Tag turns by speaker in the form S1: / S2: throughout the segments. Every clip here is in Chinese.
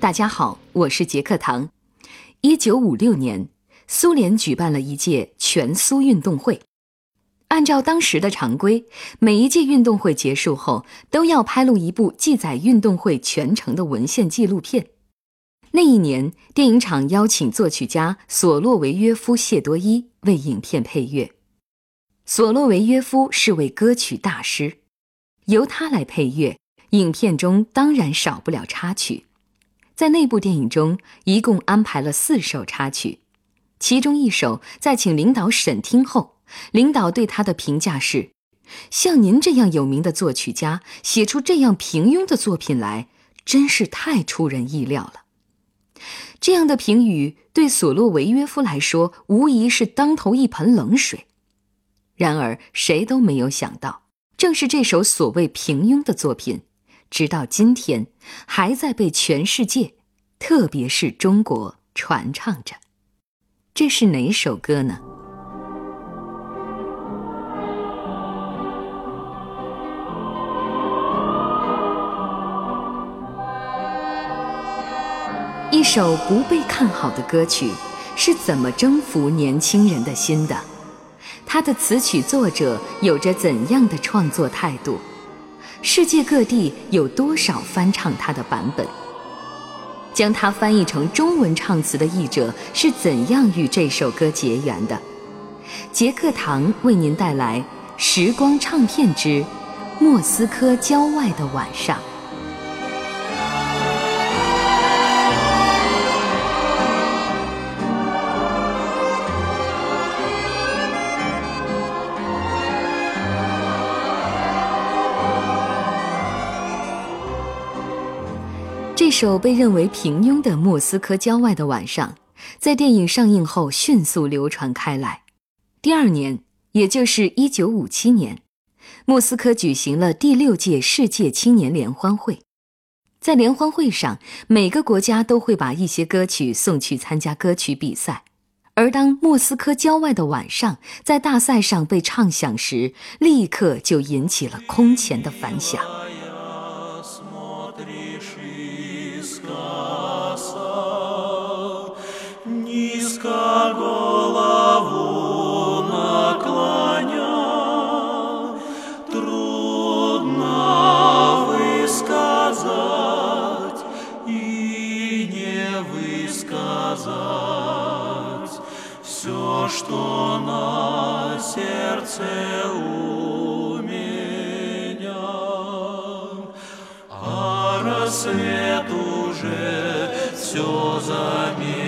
S1: 大家好，我是杰克唐。一九五六年，苏联举办了一届全苏运动会。按照当时的常规，每一届运动会结束后，都要拍录一部记载运动会全程的文献纪录片。那一年，电影厂邀请作曲家索洛维约夫谢多伊为影片配乐。索洛维约夫是位歌曲大师，由他来配乐，影片中当然少不了插曲。在那部电影中，一共安排了四首插曲，其中一首在请领导审听后，领导对他的评价是：“像您这样有名的作曲家，写出这样平庸的作品来，真是太出人意料了。”这样的评语对索洛维约夫来说，无疑是当头一盆冷水。然而，谁都没有想到，正是这首所谓平庸的作品。直到今天，还在被全世界，特别是中国传唱着。这是哪首歌呢？一首不被看好的歌曲，是怎么征服年轻人的心的？它的词曲作者有着怎样的创作态度？世界各地有多少翻唱它的版本？将它翻译成中文唱词的译者是怎样与这首歌结缘的？杰克唐为您带来《时光唱片之莫斯科郊外的晚上》。首被认为平庸的《莫斯科郊外的晚上》，在电影上映后迅速流传开来。第二年，也就是1957年，莫斯科举行了第六届世界青年联欢会。在联欢会上，每个国家都会把一些歌曲送去参加歌曲比赛。而当《莫斯科郊外的晚上》在大赛上被唱响时，立刻就引起了空前的反响。
S2: На голову наклоня, трудно вы сказать все, что на сердце у меня. А рассвет уже все заметил.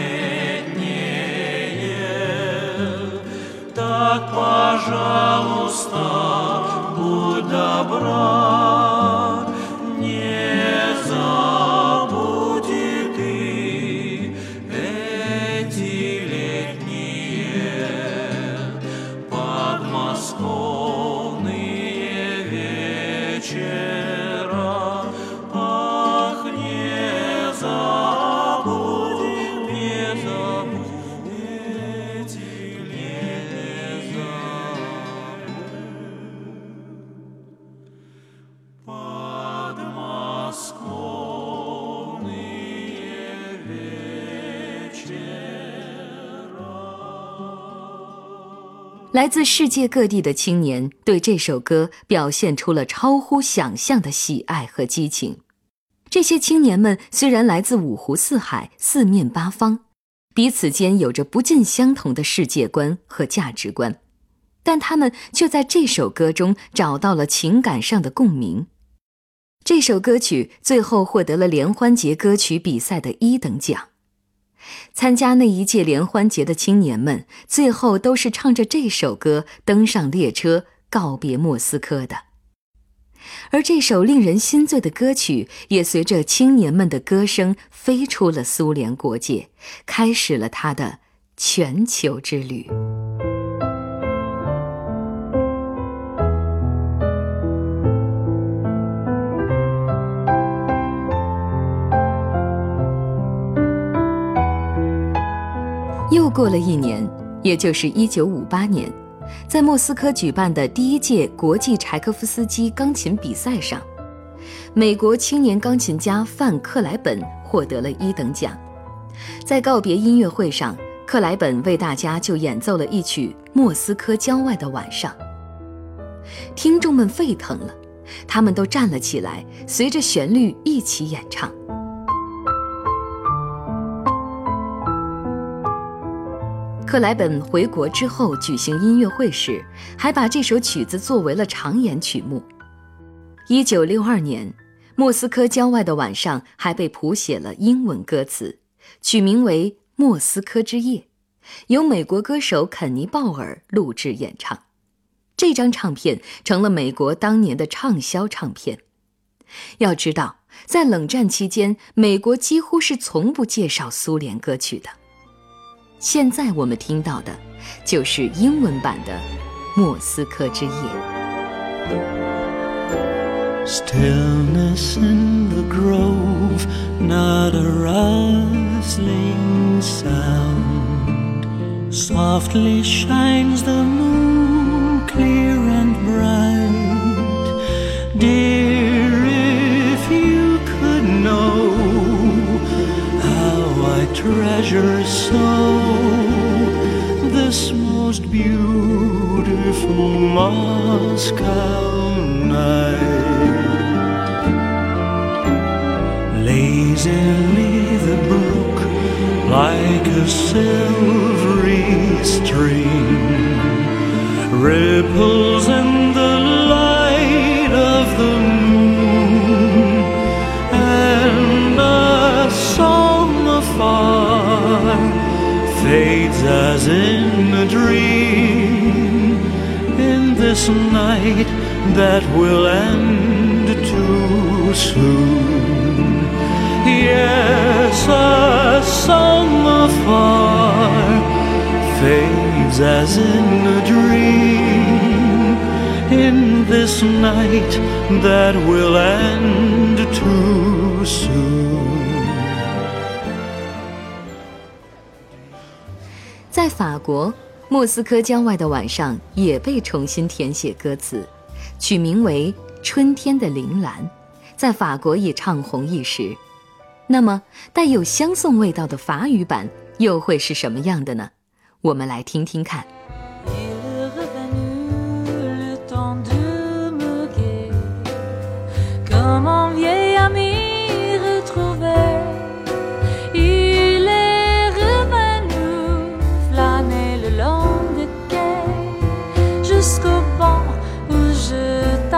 S2: Пожалуйста, будь добра.
S1: 来自世界各地的青年对这首歌表现出了超乎想象的喜爱和激情。这些青年们虽然来自五湖四海、四面八方，彼此间有着不尽相同的世界观和价值观，但他们却在这首歌中找到了情感上的共鸣。这首歌曲最后获得了联欢节歌曲比赛的一等奖。参加那一届联欢节的青年们，最后都是唱着这首歌登上列车告别莫斯科的。而这首令人心醉的歌曲，也随着青年们的歌声飞出了苏联国界，开始了他的全球之旅。过了一年，也就是一九五八年，在莫斯科举办的第一届国际柴可夫斯基钢琴比赛上，美国青年钢琴家范克莱本获得了一等奖。在告别音乐会上，克莱本为大家就演奏了一曲《莫斯科郊外的晚上》，听众们沸腾了，他们都站了起来，随着旋律一起演唱。克莱本回国之后举行音乐会时，还把这首曲子作为了长演曲目。一九六二年，《莫斯科郊外的晚上》还被谱写了英文歌词，取名为《莫斯科之夜》，由美国歌手肯尼·鲍尔录制演唱。这张唱片成了美国当年的畅销唱片。要知道，在冷战期间，美国几乎是从不介绍苏联歌曲的。现在我们听到的，就是英文版的《莫斯科之夜》。
S2: Stillness in the grove, not a rustling sound. Softly shines the moon, clear and bright. Dear, treasure so this most beautiful Moscow night. Lazily the brook, like a silvery stream, ripples as in a dream in this night that will end too soon. Yes, a song afar fades as in a dream in this night that will end
S1: 国，莫斯科郊外的晚上也被重新填写歌词，取名为《春天的铃兰》，在法国也唱红一时。那么，带有相送味道的法语版又会是什么样的呢？我们来听听看。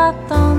S3: Attend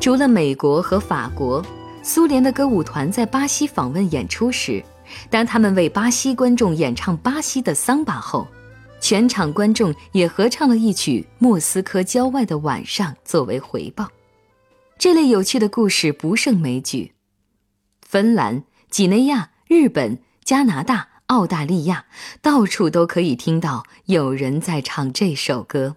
S1: 除了美国和法国，苏联的歌舞团在巴西访问演出时，当他们为巴西观众演唱巴西的桑巴后，全场观众也合唱了一曲《莫斯科郊外的晚上》作为回报。这类有趣的故事不胜枚举。芬兰、几内亚、日本、加拿大、澳大利亚，到处都可以听到有人在唱这首歌。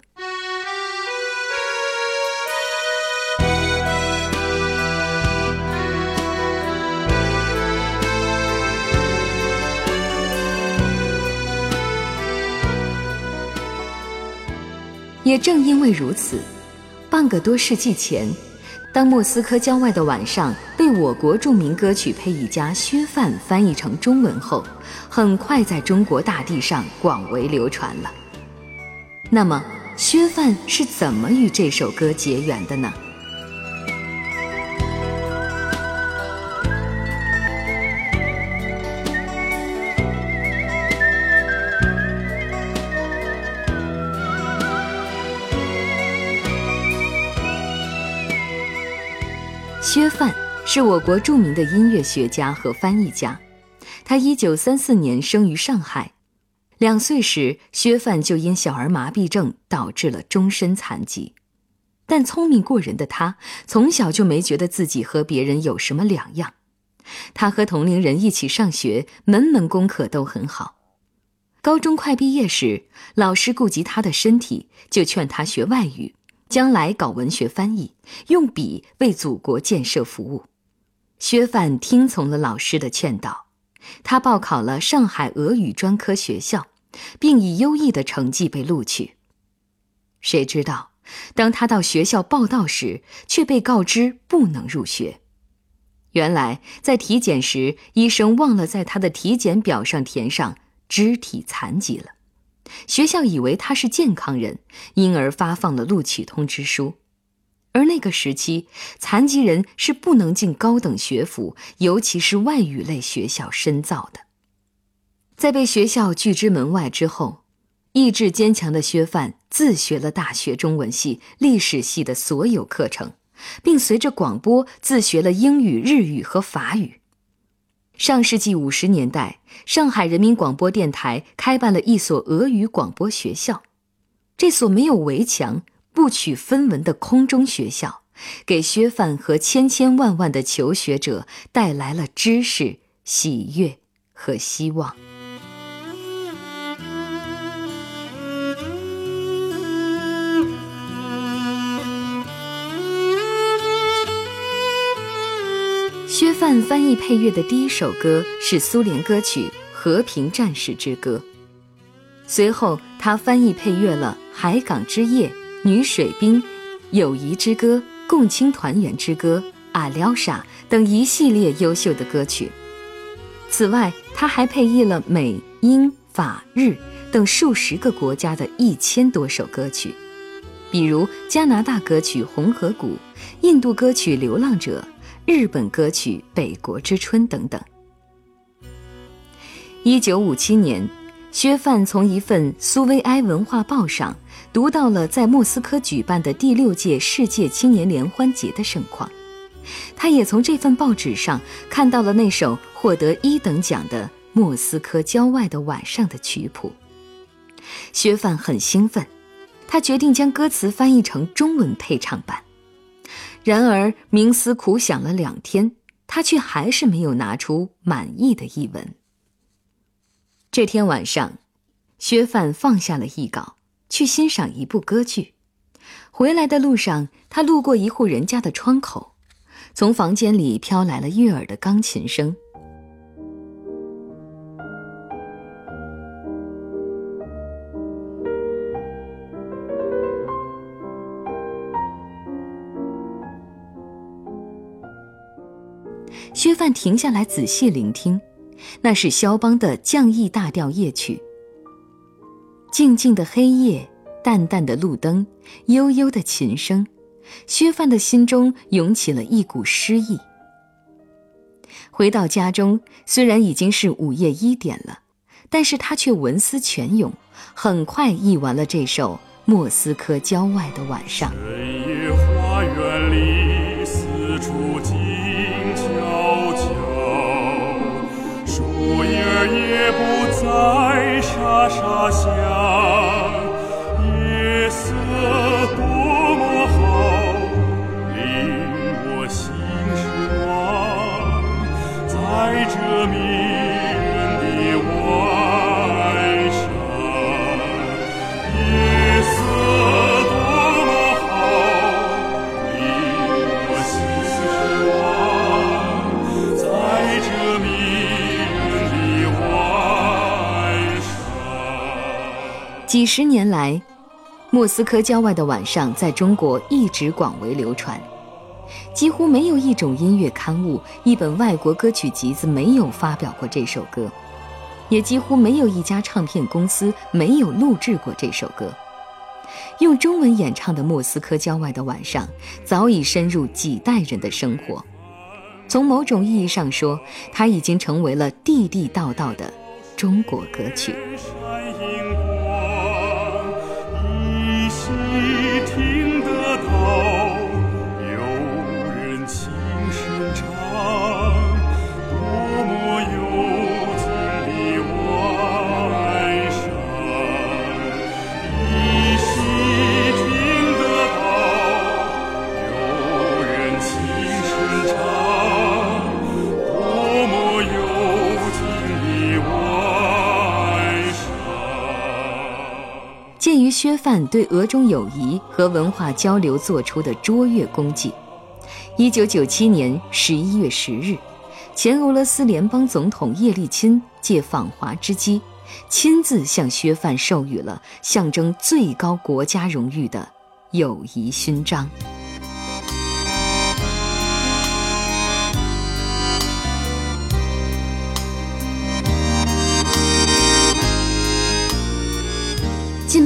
S1: 也正因为如此，半个多世纪前，当《莫斯科郊外的晚上》被我国著名歌曲配艺家薛范翻译成中文后，很快在中国大地上广为流传了。那么，薛范是怎么与这首歌结缘的呢？是我国著名的音乐学家和翻译家。他一九三四年生于上海，两岁时薛范就因小儿麻痹症导致了终身残疾。但聪明过人的他，从小就没觉得自己和别人有什么两样。他和同龄人一起上学，门门功课都很好。高中快毕业时，老师顾及他的身体，就劝他学外语，将来搞文学翻译，用笔为祖国建设服务。薛范听从了老师的劝导，他报考了上海俄语专科学校，并以优异的成绩被录取。谁知道？当他到学校报到时，却被告知不能入学。原来，在体检时，医生忘了在他的体检表上填上肢体残疾了。学校以为他是健康人，因而发放了录取通知书。而那个时期，残疾人是不能进高等学府，尤其是外语类学校深造的。在被学校拒之门外之后。意志坚强的薛范自学了大学中文系、历史系的所有课程，并随着广播自学了英语、日语和法语。上世纪五十年代，上海人民广播电台开办了一所俄语广播学校。这所没有围墙、不取分文的空中学校，给薛范和千千万万的求学者带来了知识、喜悦和希望。薛范翻译配乐的第一首歌是苏联歌曲《和平战士之歌》，随后他翻译配乐了《海港之夜》《女水兵》《友谊之歌》《共青团员之歌》《阿廖沙》等一系列优秀的歌曲。此外，他还配译了美、英、法、日等数十个国家的一千多首歌曲，比如加拿大歌曲《红河谷》，印度歌曲《流浪者》。日本歌曲《北国之春》等等。一九五七年，薛范从一份苏维埃文化报上读到了在莫斯科举办的第六届世界青年联欢节的盛况，他也从这份报纸上看到了那首获得一等奖的《莫斯科郊外的晚上》的曲谱。薛范很兴奋，他决定将歌词翻译成中文配唱版。然而，冥思苦想了两天，他却还是没有拿出满意的译文。这天晚上，薛范放下了译稿，去欣赏一部歌剧。回来的路上，他路过一户人家的窗口，从房间里飘来了悦耳的钢琴声。薛范停下来仔细聆听，那是肖邦的降 E 大调夜曲。静静的黑夜，淡淡的路灯，悠悠的琴声，薛范的心中涌起了一股诗意。回到家中，虽然已经是午夜一点了，但是他却文思泉涌，很快译完了这首《莫斯科郊外的晚上》。深夜花园里四处静悄悄，树叶
S2: 也不再沙沙响，
S1: 几十年来，莫斯科郊外的晚上在中国一直广为流传。几乎没有一种音乐刊物、一本外国歌曲集子没有发表过这首歌，也几乎没有一家唱片公司没有录制过这首歌。用中文演唱的《莫斯科郊外的晚上》早已深入几代人的生活。从某种意义上说，它已经成为了地地道道的中国歌曲。
S2: 听得
S1: 对俄中友谊和文化交流做出的卓越功绩。一九九七年十一月十日，前俄罗斯联邦总统叶利钦借访华之机，亲自向薛范授予了象征最高国家荣誉的友谊勋章。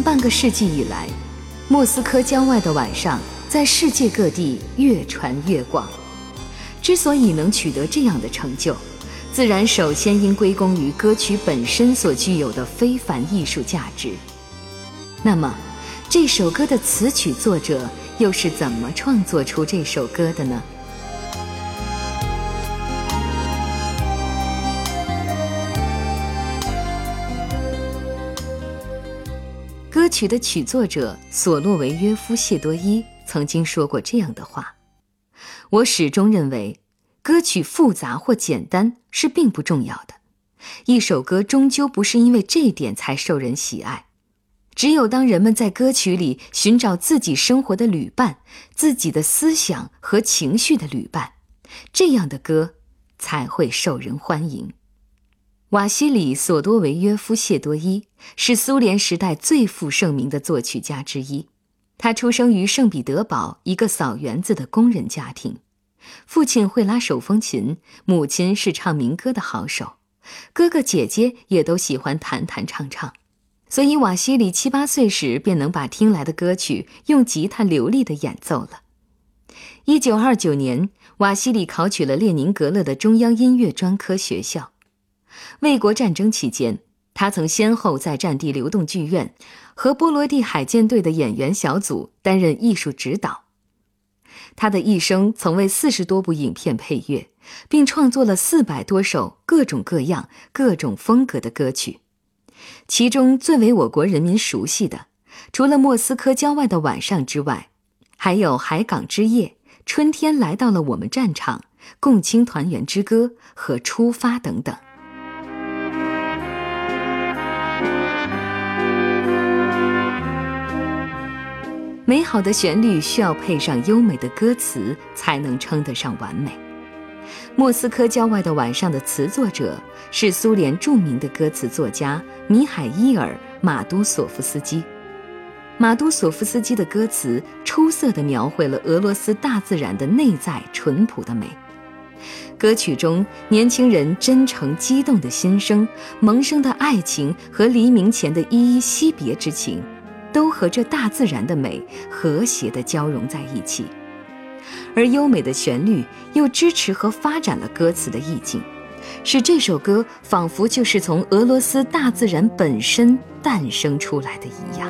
S1: 半个世纪以来，莫斯科郊外的晚上在世界各地越传越广。之所以能取得这样的成就，自然首先应归功于歌曲本身所具有的非凡艺术价值。那么，这首歌的词曲作者又是怎么创作出这首歌的呢？曲的曲作者索洛维约夫谢多伊曾经说过这样的话：“我始终认为，歌曲复杂或简单是并不重要的。一首歌终究不是因为这一点才受人喜爱。只有当人们在歌曲里寻找自己生活的旅伴、自己的思想和情绪的旅伴，这样的歌才会受人欢迎。”瓦西里·索多维约夫谢多伊是苏联时代最负盛名的作曲家之一。他出生于圣彼得堡一个扫园子的工人家庭，父亲会拉手风琴，母亲是唱民歌的好手，哥哥姐姐也都喜欢弹弹唱唱，所以瓦西里七八岁时便能把听来的歌曲用吉他流利地演奏了。一九二九年，瓦西里考取了列宁格勒的中央音乐专科学校。卫国战争期间，他曾先后在战地流动剧院和波罗的海舰队的演员小组担任艺术指导。他的一生曾为四十多部影片配乐，并创作了四百多首各种各样、各种风格的歌曲。其中最为我国人民熟悉的，除了莫斯科郊外的晚上之外，还有《海港之夜》《春天来到了我们战场》《共青团员之歌》和《出发》等等。美好的旋律需要配上优美的歌词，才能称得上完美。莫斯科郊外的晚上的词作者是苏联著名的歌词作家米海伊尔·马都索夫斯基。马都索夫斯基的歌词出色地描绘了俄罗斯大自然的内在淳朴的美。歌曲中年轻人真诚激动的心声、萌生的爱情和黎明前的依依惜别之情。都和这大自然的美和谐地交融在一起，而优美的旋律又支持和发展了歌词的意境，使这首歌仿佛就是从俄罗斯大自然本身诞生出来的一样。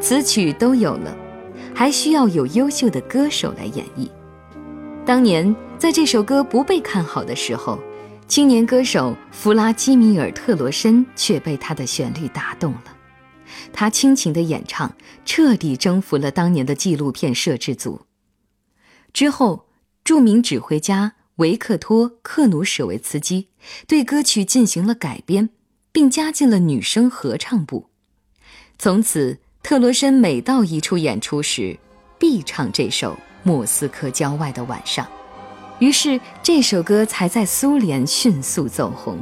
S1: 词曲都有了，还需要有优秀的歌手来演绎。当年在这首歌不被看好的时候。青年歌手弗拉基米尔·特罗申却被他的旋律打动了，他倾情的演唱彻底征服了当年的纪录片摄制组。之后，著名指挥家维克托·克努舍维茨基对歌曲进行了改编，并加进了女声合唱部。从此，特罗申每到一处演出时，必唱这首《莫斯科郊外的晚上》。于是这首歌才在苏联迅速走红，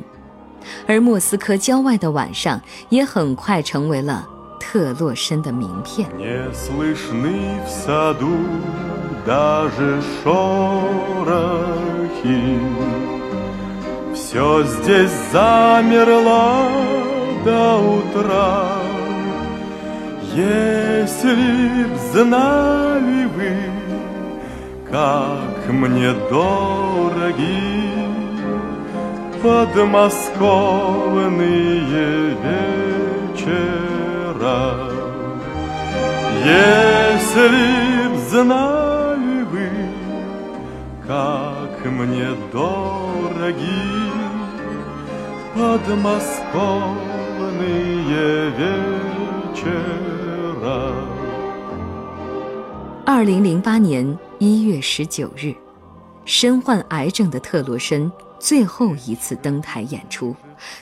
S1: 而莫斯科郊外的晚上也很快成为了特洛申的名片。
S4: мне дороги подмосковные вечера. Если б знали вы, как мне дороги подмосковные вечера.
S1: 二零零八年 一月十九日，身患癌症的特罗申最后一次登台演出，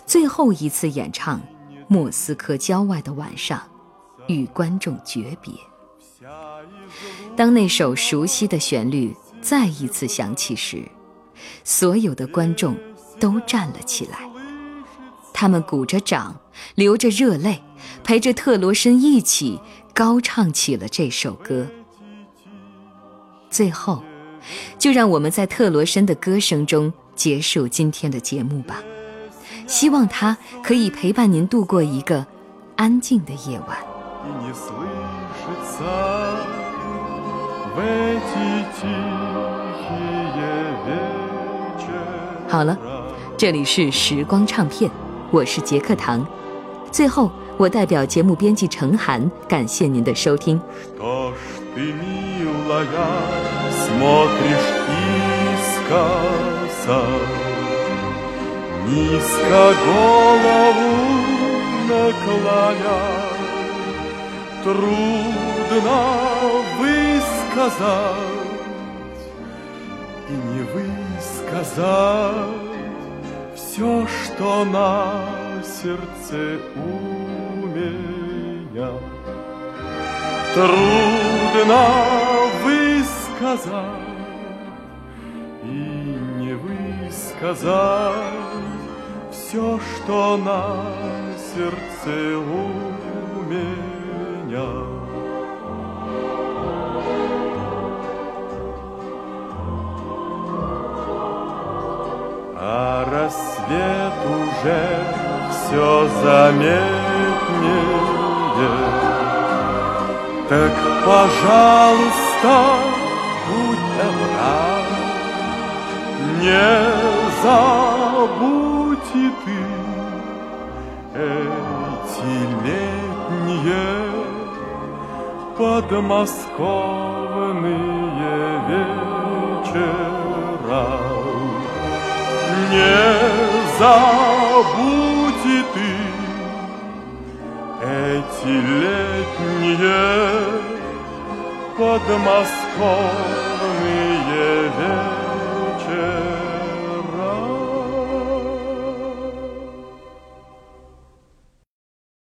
S1: 最后一次演唱《莫斯科郊外的晚上》，与观众诀别。当那首熟悉的旋律再一次响起时，所有的观众都站了起来，他们鼓着掌，流着热泪，陪着特罗申一起高唱起了这首歌。最后，就让我们在特罗申的歌声中结束今天的节目吧。希望他可以陪伴您度过一个安静的夜晚。好了，这里是时光唱片，我是杰克唐。最后，我代表节目编辑程涵，感谢您的收听。
S4: Ты, милая, смотришь искоса, Низко голову наклоня, Трудно высказать и не высказать Все, что на сердце у меня. Трудно высказать и не высказать все, что на сердце у меня. А рассвет уже все заметнее. Так, пожалуйста, будь добра, Не забудь и ты Эти летние подмосковные вечера. Не забудь Двадцатилетнее Подмосковье.